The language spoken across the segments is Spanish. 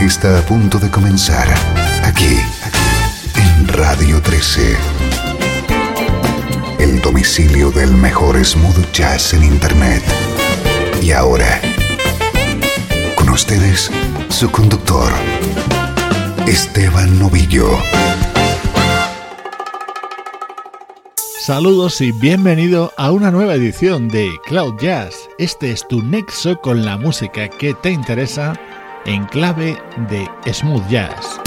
Está a punto de comenzar aquí en Radio 13. El domicilio del mejor smooth jazz en Internet. Y ahora, con ustedes, su conductor, Esteban Novillo. Saludos y bienvenido a una nueva edición de Cloud Jazz. Este es tu nexo con la música que te interesa en clave de smooth jazz.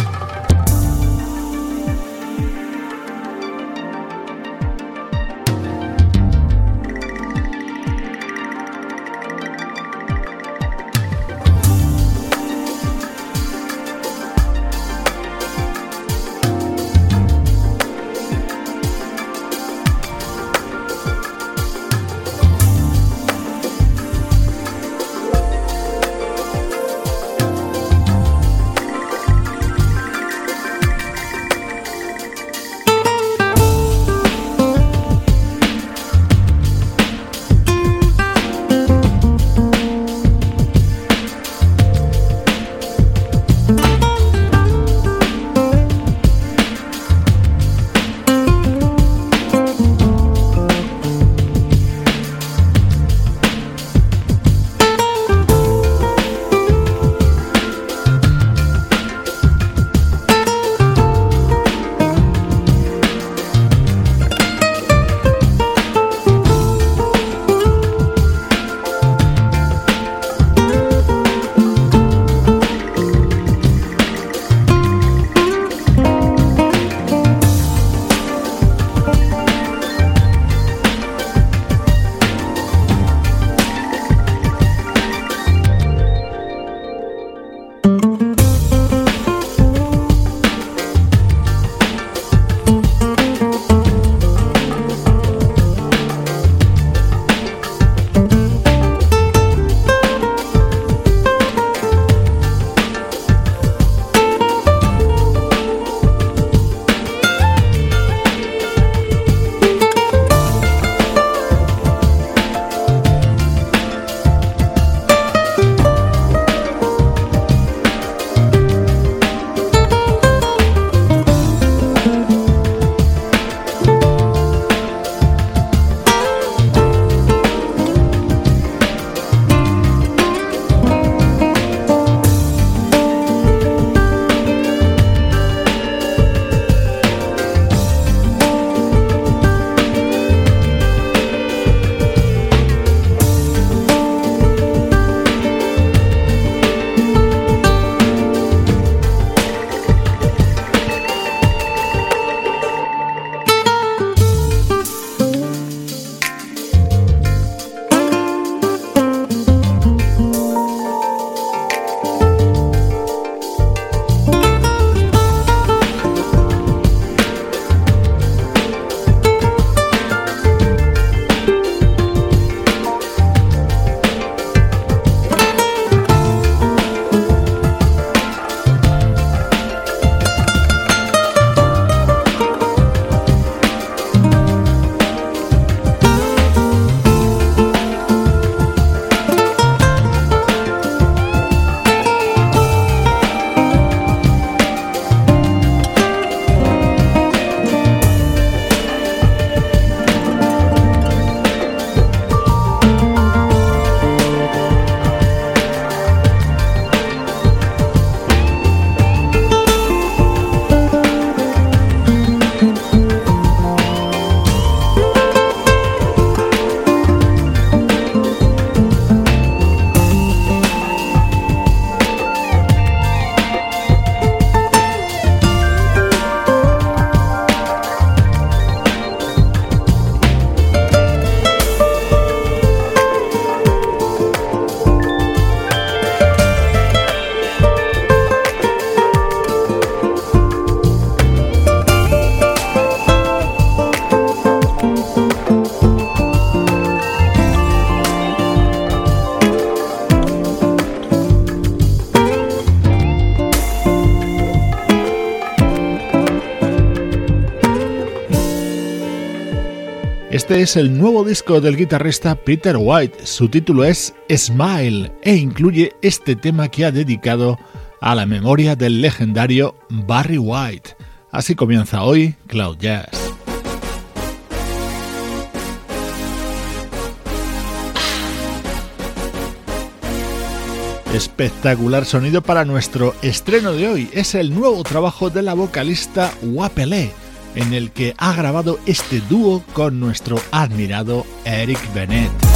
Este es el nuevo disco del guitarrista Peter White. Su título es Smile e incluye este tema que ha dedicado a la memoria del legendario Barry White. Así comienza hoy Cloud Jazz. Espectacular sonido para nuestro estreno de hoy. Es el nuevo trabajo de la vocalista Wapele en el que ha grabado este dúo con nuestro admirado Eric Bennett.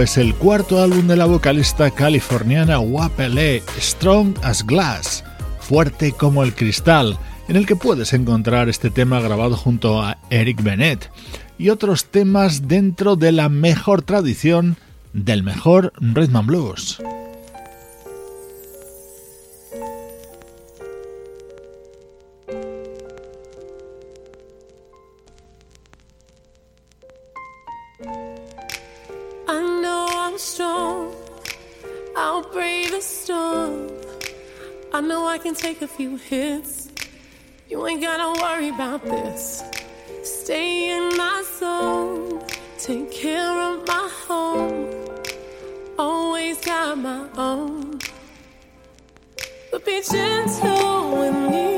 Es el cuarto álbum de la vocalista californiana Wapele, Strong as Glass, fuerte como el cristal, en el que puedes encontrar este tema grabado junto a Eric Bennett y otros temas dentro de la mejor tradición del mejor rhythm blues. Hits. You ain't gotta worry about this. Stay in my zone, take care of my home. Always got my own. But be gentle with me,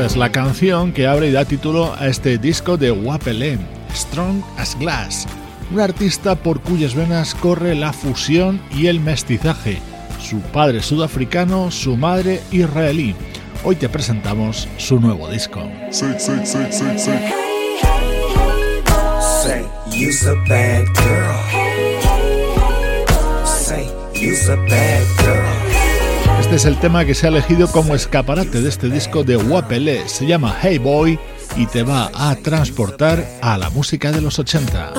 la canción que abre y da título a este disco de Wapelé, Strong as Glass, un artista por cuyas venas corre la fusión y el mestizaje, su padre sudafricano, su madre israelí. Hoy te presentamos su nuevo disco. Este es el tema que se ha elegido como escaparate de este disco de Wapele. Se llama Hey Boy y te va a transportar a la música de los 80.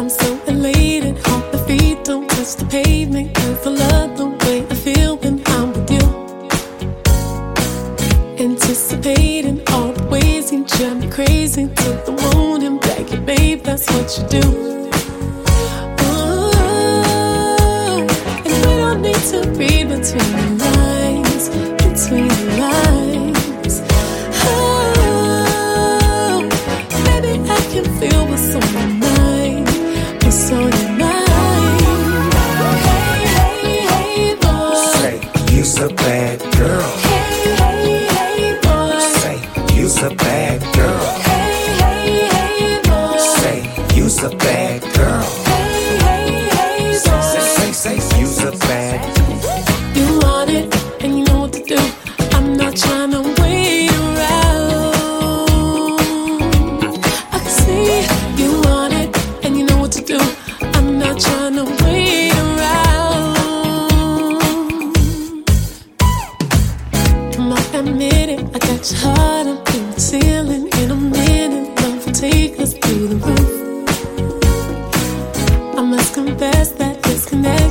Anticipating all the ways you drive me crazy till the morning, back it, babe, that's what you do. Oh, and we don't need to you's a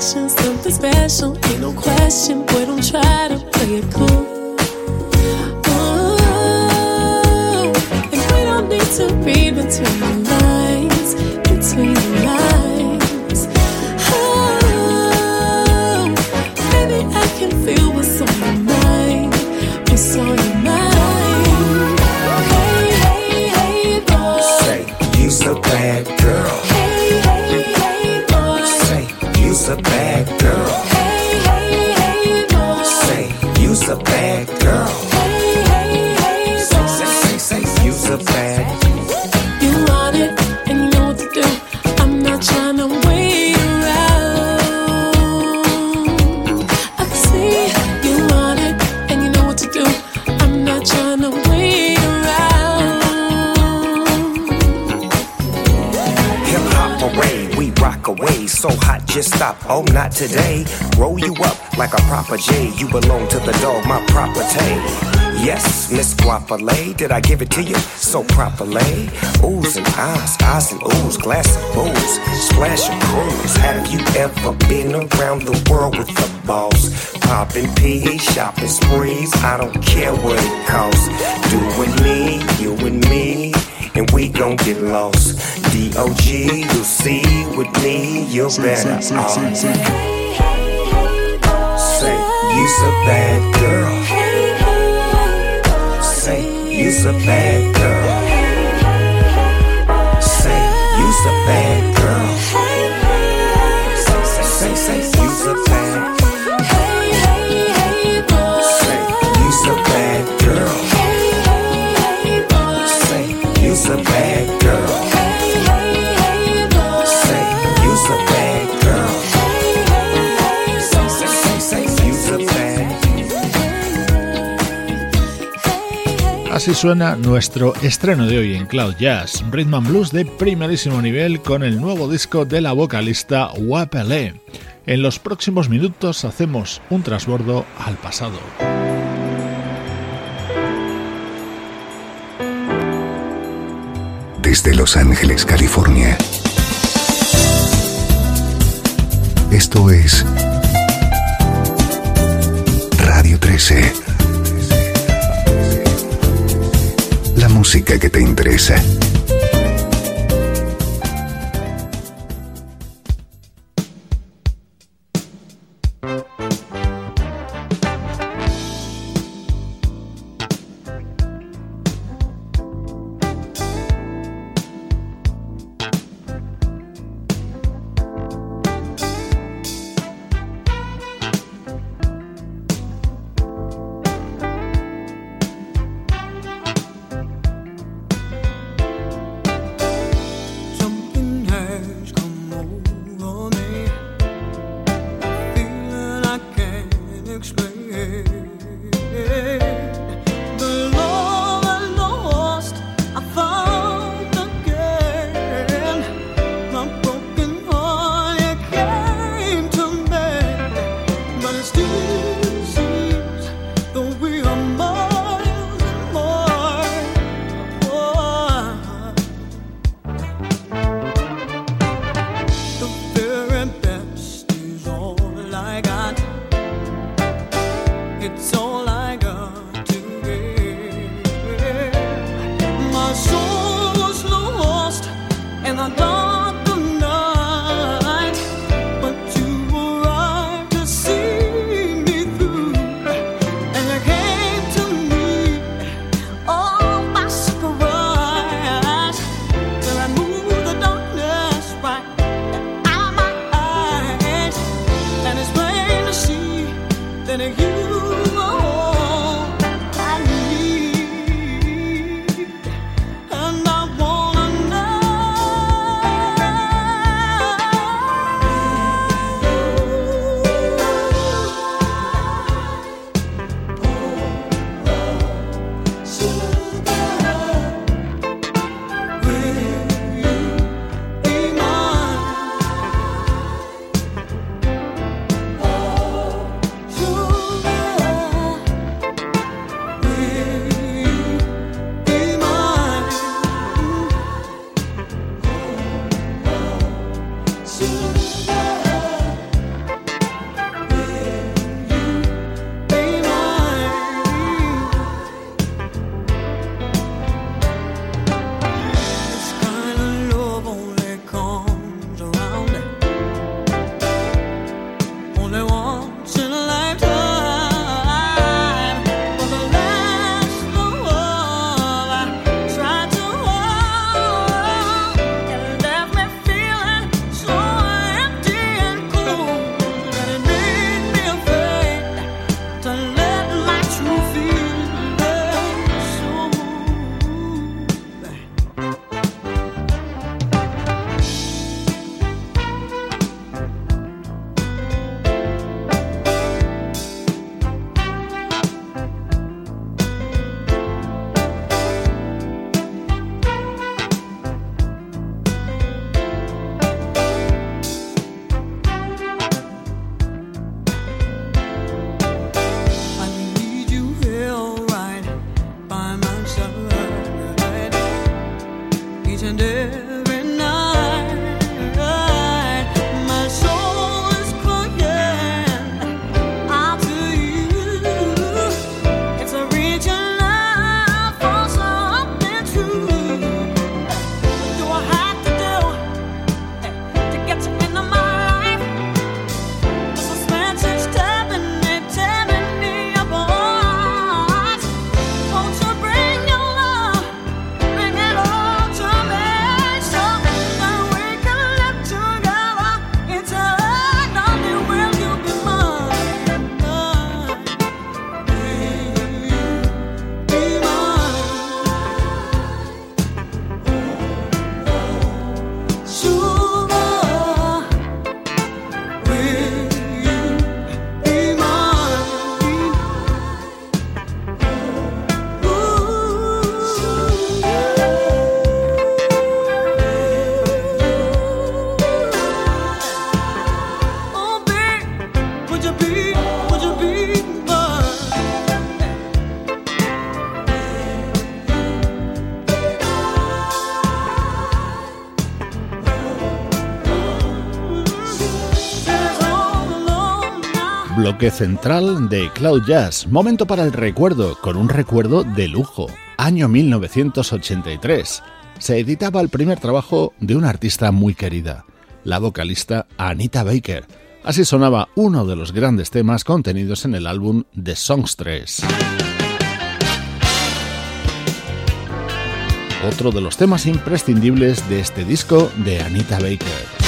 attraction, something special. Ain't no question, boy, don't try to play it cool. Ooh, and we don't need to be between Oh, not today. Roll you up like a proper J. You belong to the dog, my property. Yes, Miss Guapale, did I give it to you so properly? Oohs and ahs, ahs and oohs, glass of booze, splash of cruise. Have you ever been around the world with the boss? Popping P, shopping sprees, I don't care what it costs. Doing me, you and me, we gon' get lost. D-O-G, you'll see with me, you're better off. Say, you's a bad girl. Say, you's a bad girl. Say, you's a bad girl. Suena nuestro estreno de hoy en Cloud Jazz, Rhythm and Blues de primerísimo nivel con el nuevo disco de la vocalista Wapele. En los próximos minutos hacemos un trasbordo al pasado. Desde Los Ángeles, California. Esto es Radio 13. Música que te interesa. Bloque central de Cloud Jazz. Momento para el recuerdo, con un recuerdo de lujo. Año 1983. Se editaba el primer trabajo de una artista muy querida, la vocalista Anita Baker. Así sonaba uno de los grandes temas contenidos en el álbum The Songstress. Otro de los temas imprescindibles de este disco de Anita Baker.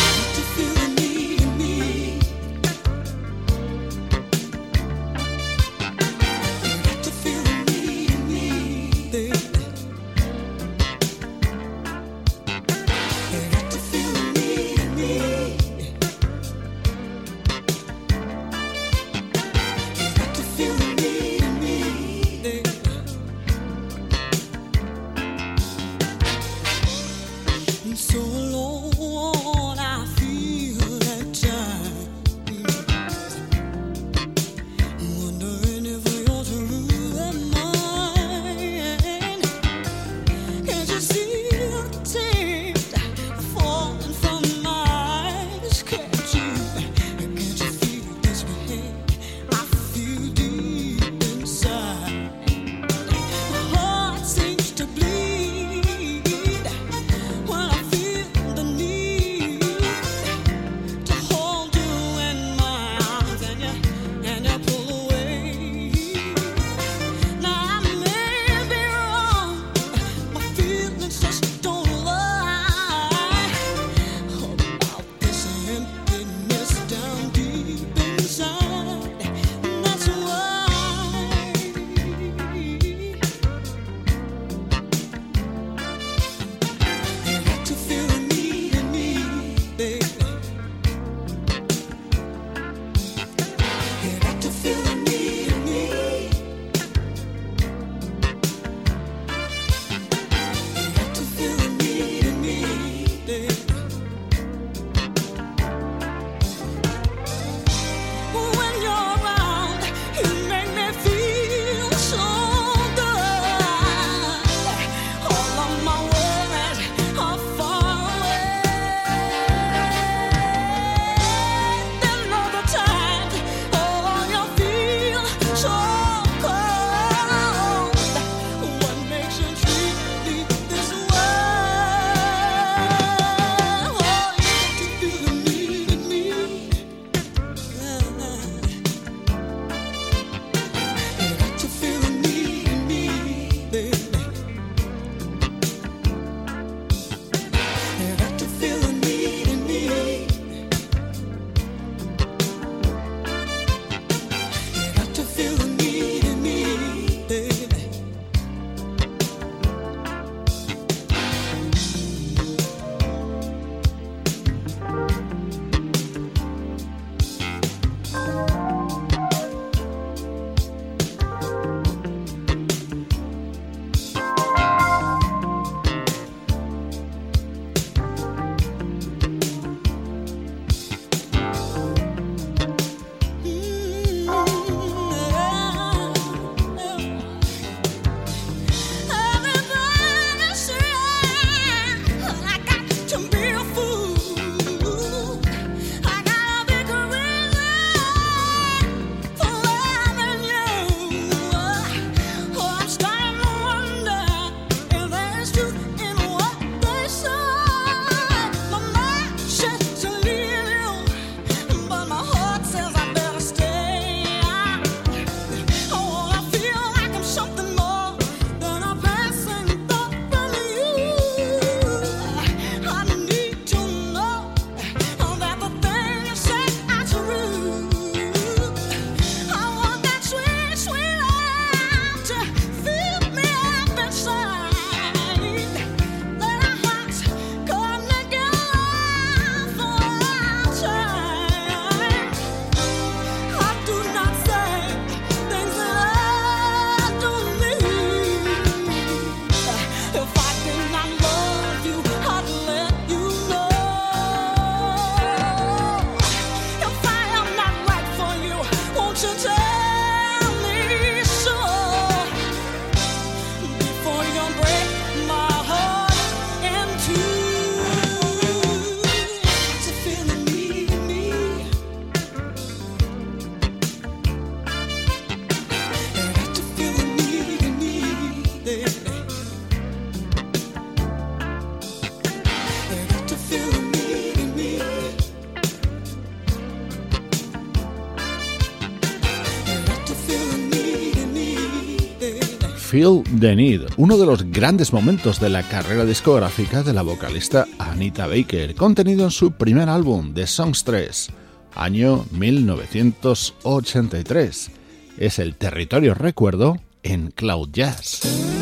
Feel the Need, uno de los grandes momentos de la carrera discográfica de la vocalista Anita Baker, contenido en su primer álbum, The Songs 3, año 1983. Es el territorio recuerdo en Cloud Jazz.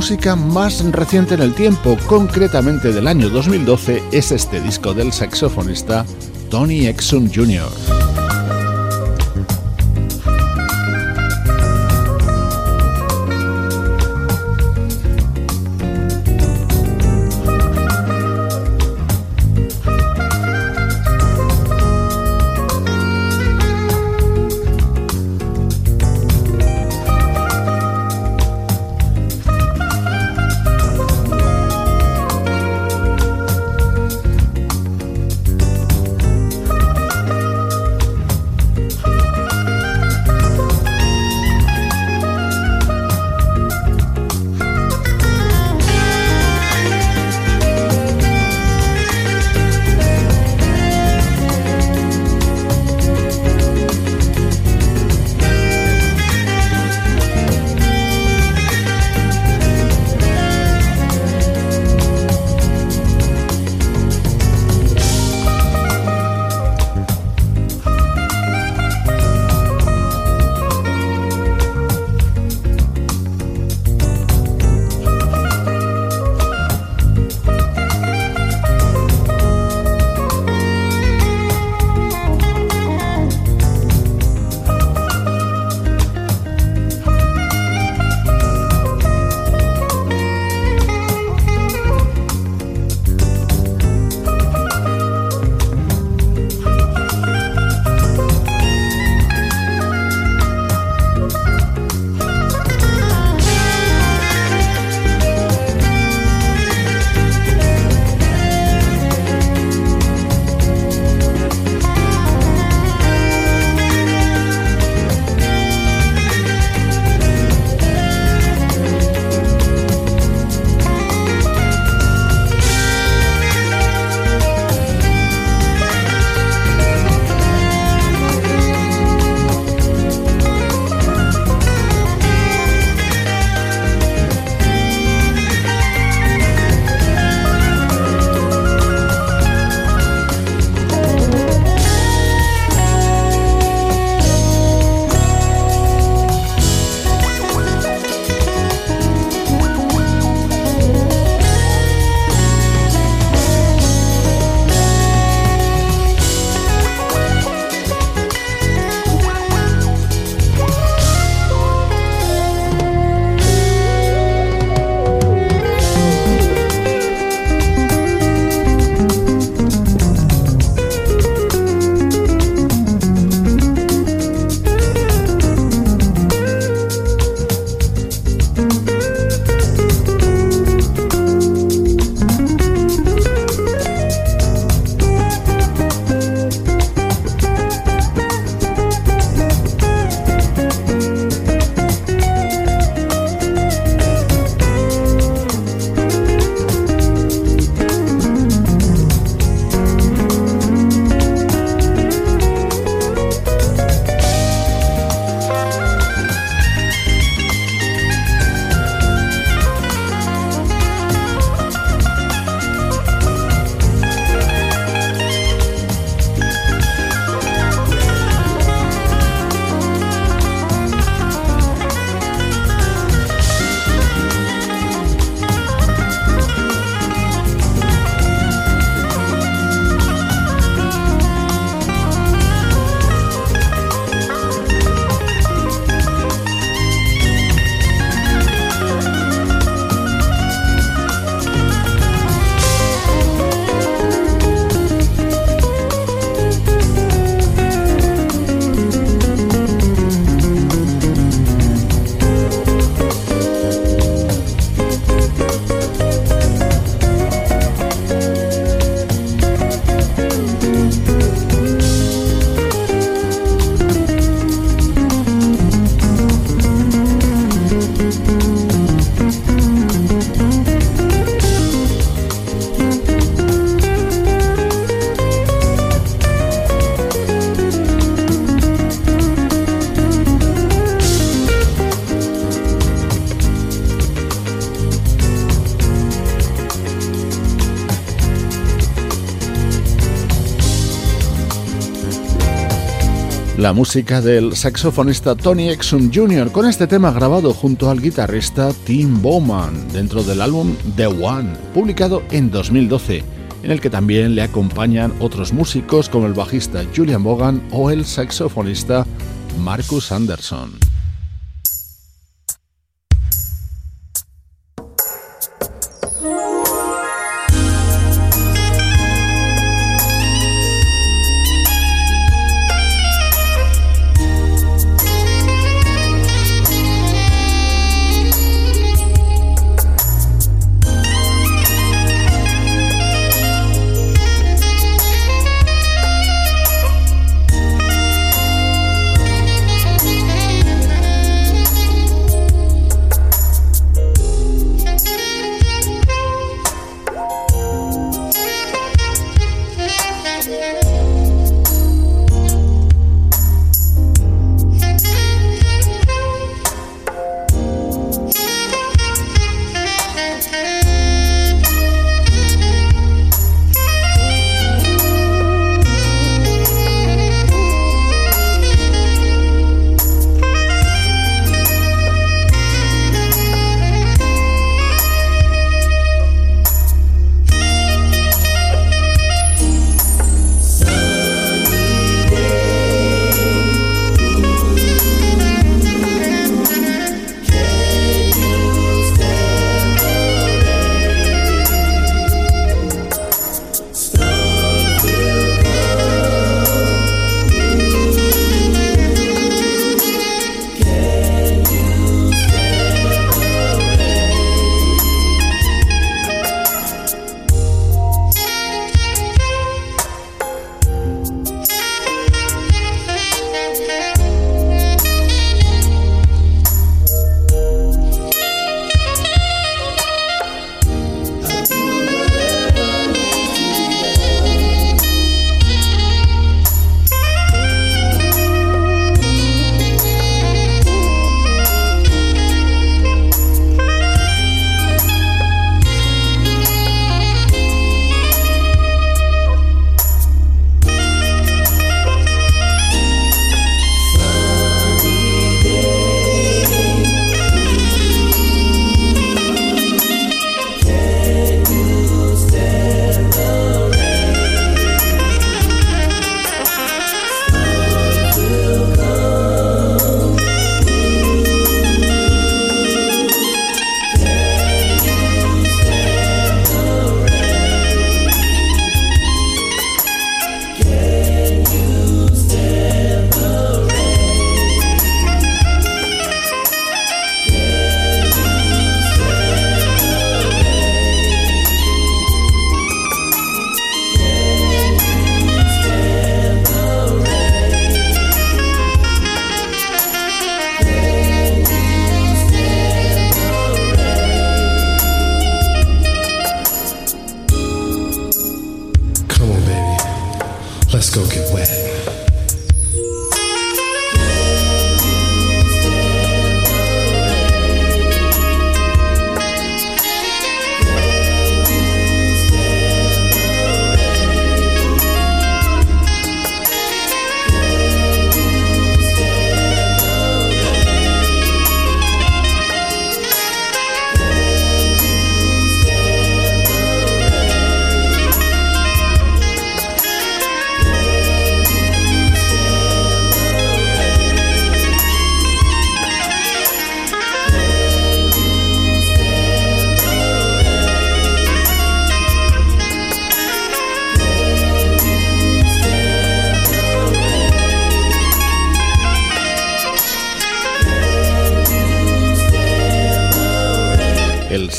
Música más reciente en el tiempo, concretamente del año 2012, es este disco del saxofonista Tony Exum Jr. la música del saxofonista Tony Exum Jr. con este tema grabado junto al guitarrista Tim Bowman dentro del álbum The One, publicado en 2012, en el que también le acompañan otros músicos como el bajista Julian Bogan o el saxofonista Marcus Anderson.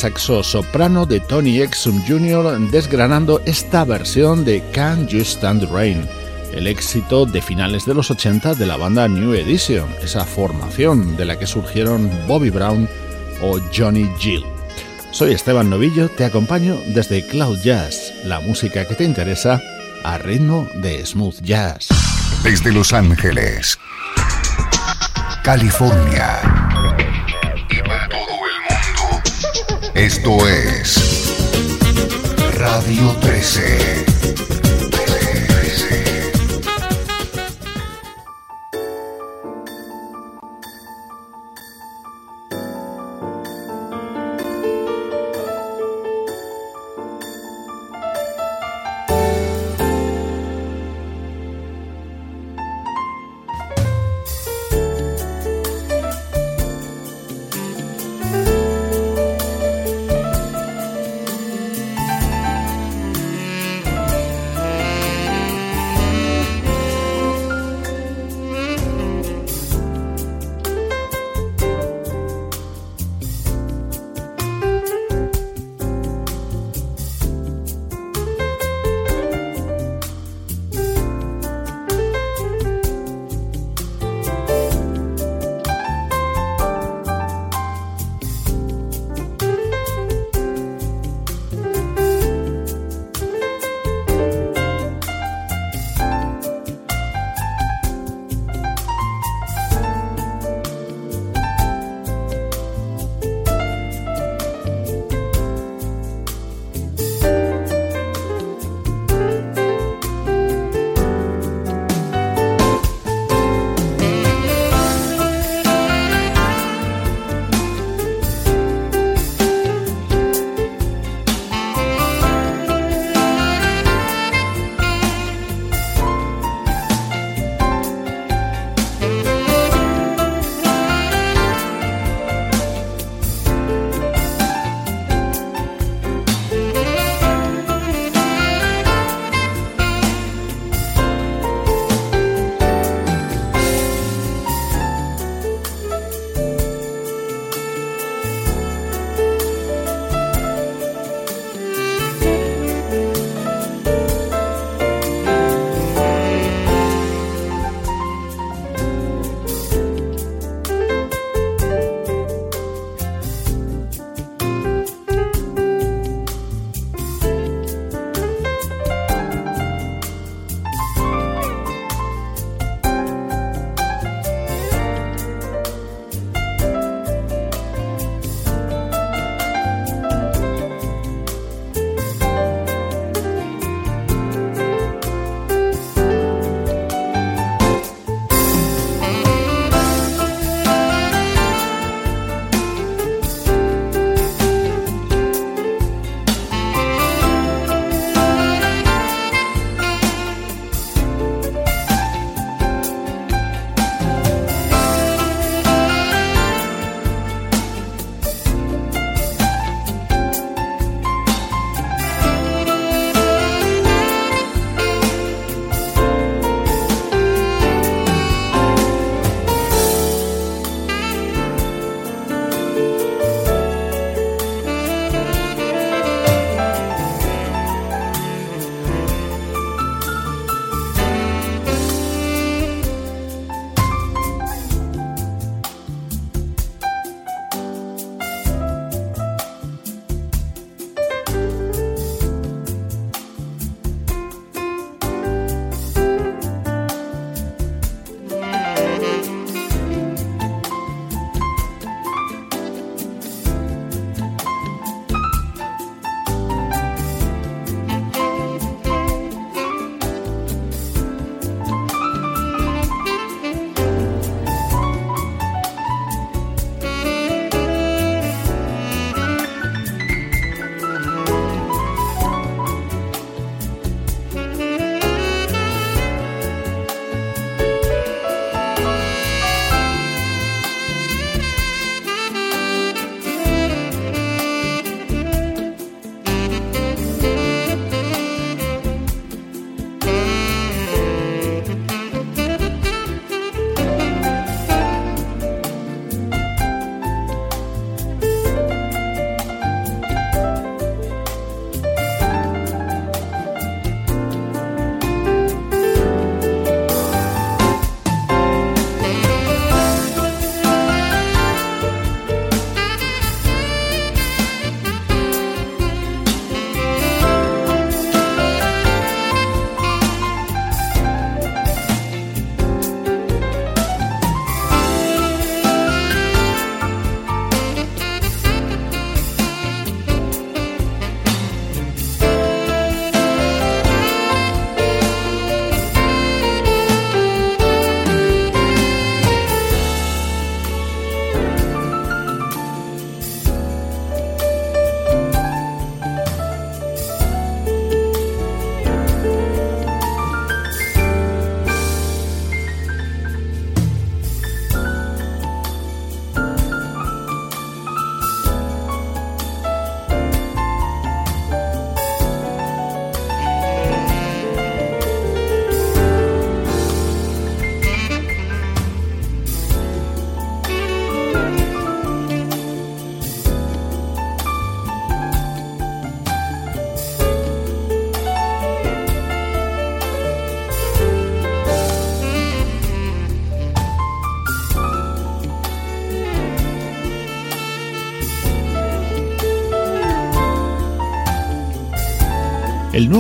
Saxo soprano de Tony Exum Jr. desgranando esta versión de Can You Stand Rain, el éxito de finales de los 80 de la banda New Edition, esa formación de la que surgieron Bobby Brown o Johnny Gill. Soy Esteban Novillo, te acompaño desde Cloud Jazz, la música que te interesa a ritmo de smooth jazz. Desde Los Ángeles, California Esto es Radio 13.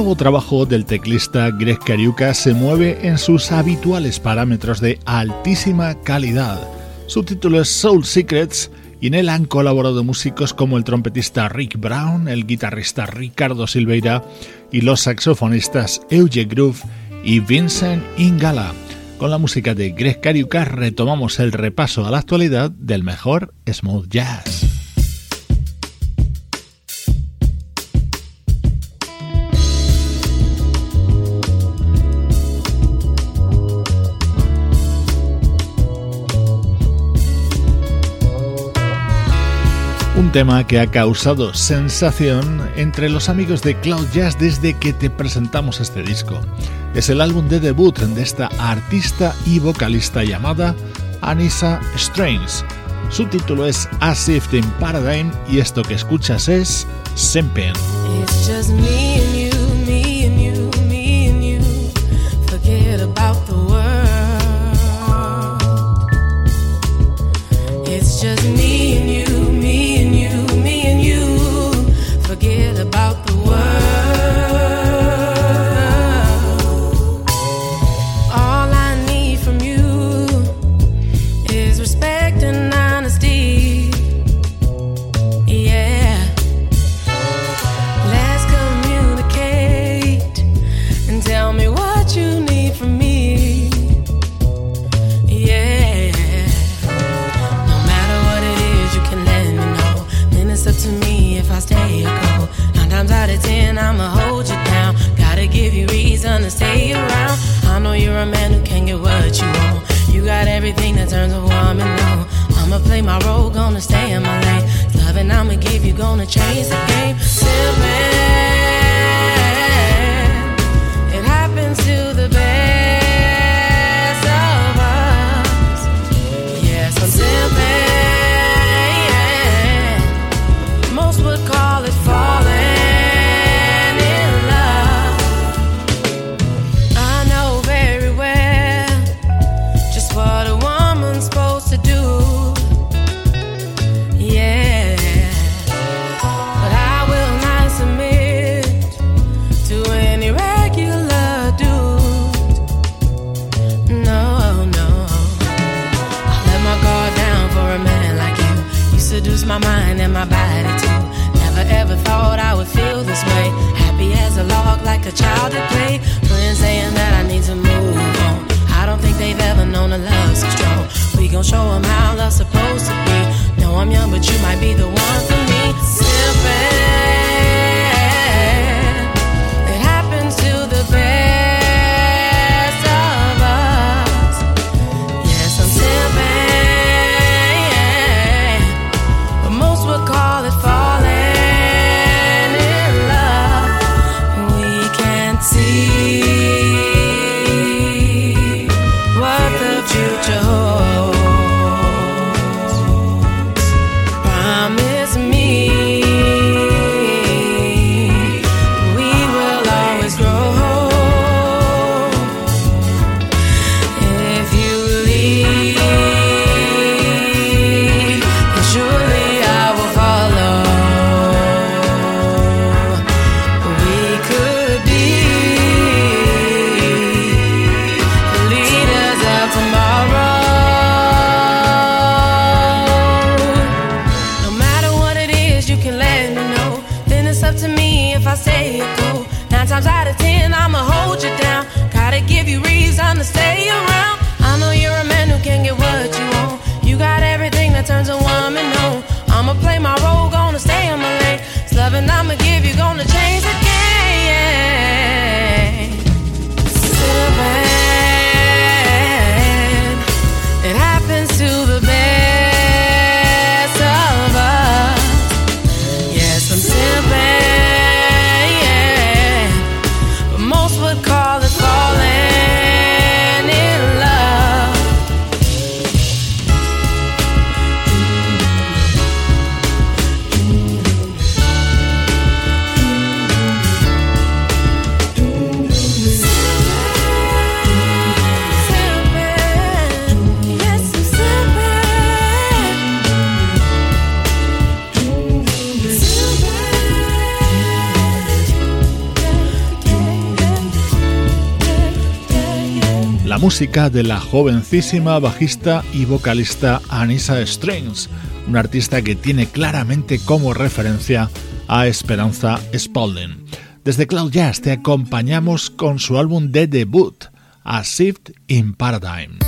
Nuevo trabajo del teclista Greg Cariuca se mueve en sus habituales parámetros de altísima calidad. Su título es Soul Secrets y en él han colaborado músicos como el trompetista Rick Brown, el guitarrista Ricardo Silveira y los saxofonistas Euge Groove y Vincent Ingala. Con la música de Greg Cariuca retomamos el repaso a la actualidad del mejor smooth jazz. Un tema que ha causado sensación entre los amigos de Cloud Jazz desde que te presentamos este disco. Es el álbum de debut de esta artista y vocalista llamada Anissa Strange. Su título es A Shift in Paradigm y esto que escuchas es Sempen. Chasing. out to play. Friends saying that I need to move on. I don't think they've ever known a love so strong. We gon' show them música de la jovencísima bajista y vocalista Anissa Strings, una artista que tiene claramente como referencia a Esperanza Spalding. Desde Cloud Jazz te acompañamos con su álbum de debut, A Shift in Paradigm.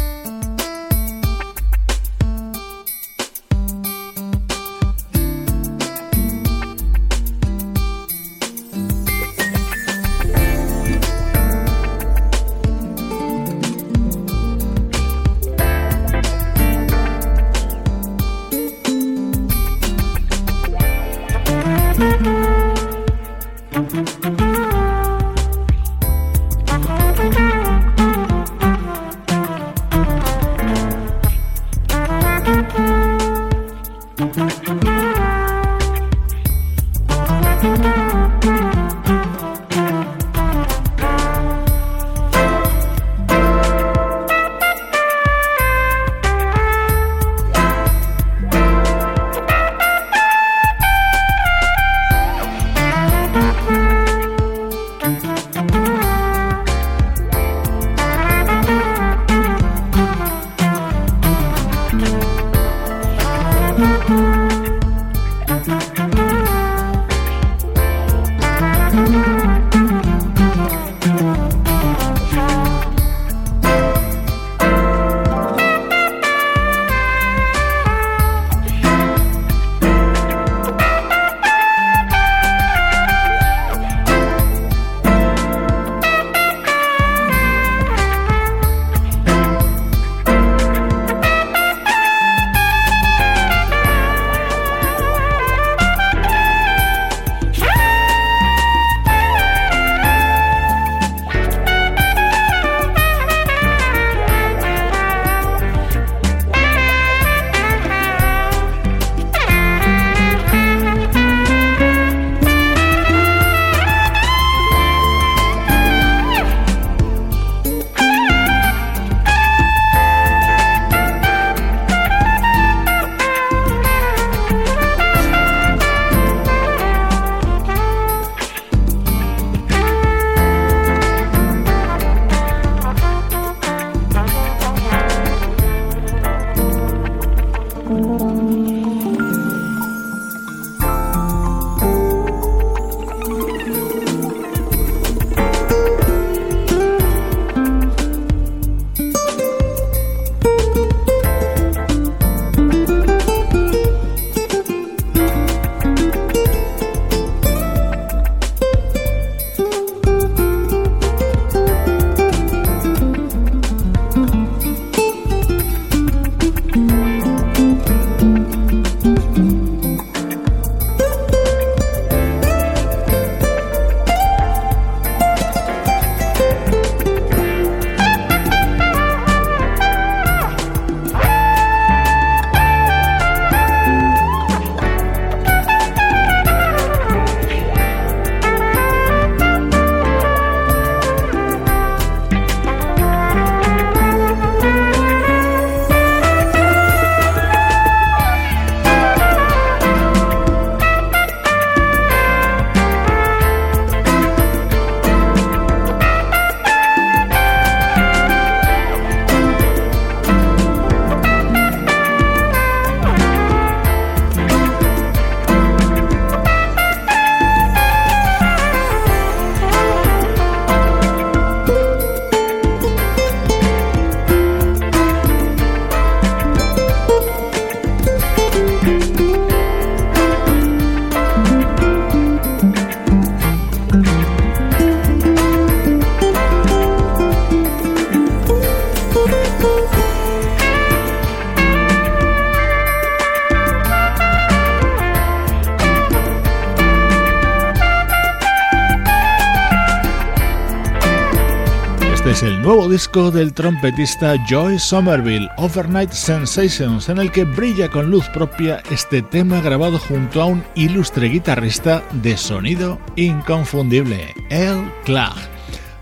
Disco del trompetista Joy Somerville, Overnight Sensations, en el que brilla con luz propia este tema grabado junto a un ilustre guitarrista de sonido inconfundible, El Clark.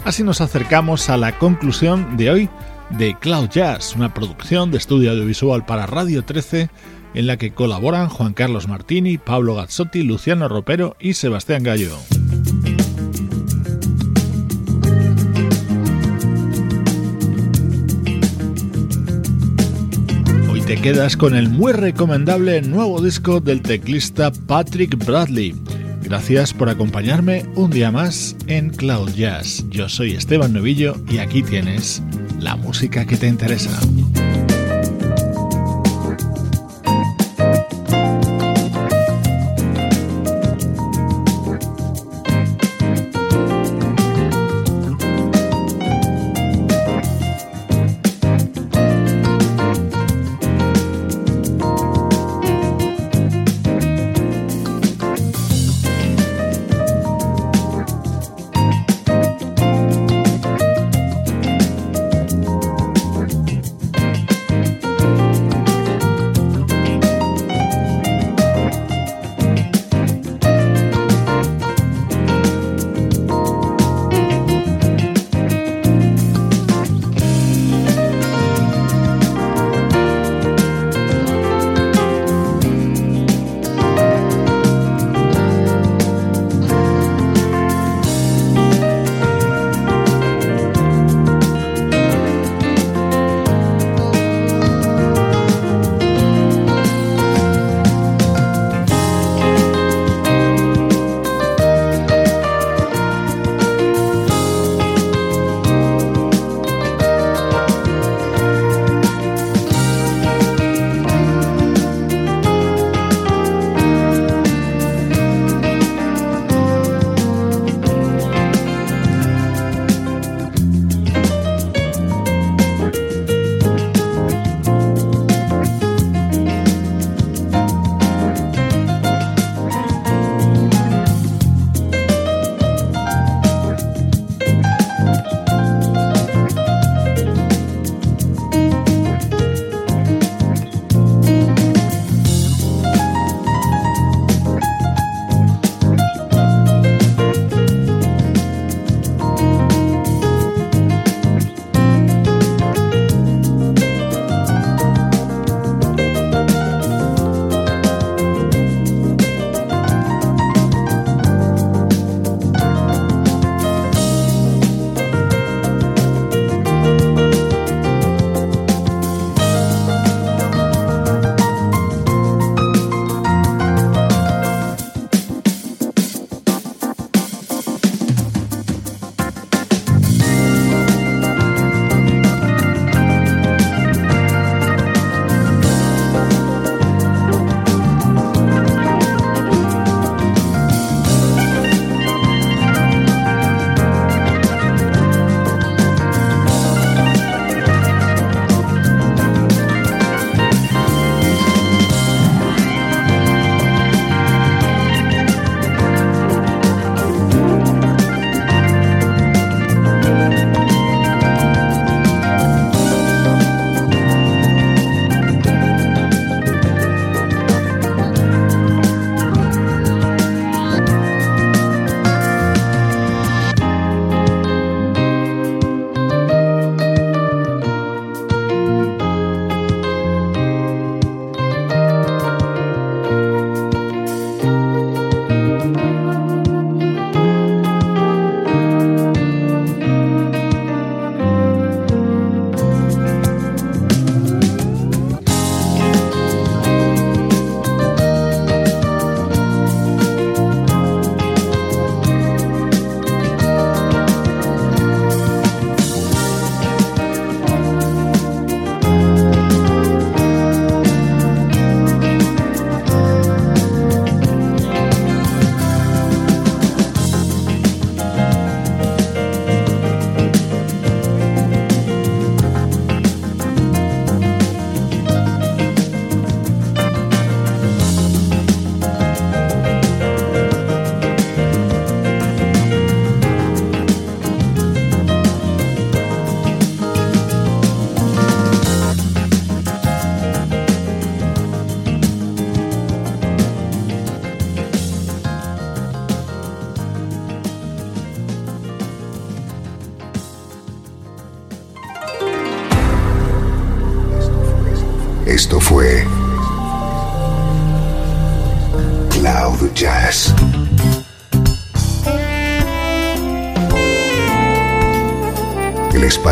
Así nos acercamos a la conclusión de hoy de Cloud Jazz, una producción de estudio audiovisual para Radio 13 en la que colaboran Juan Carlos Martini, Pablo Gazzotti, Luciano Ropero y Sebastián Gallo. Te quedas con el muy recomendable nuevo disco del teclista Patrick Bradley. Gracias por acompañarme un día más en Cloud Jazz. Yo soy Esteban Novillo y aquí tienes la música que te interesa.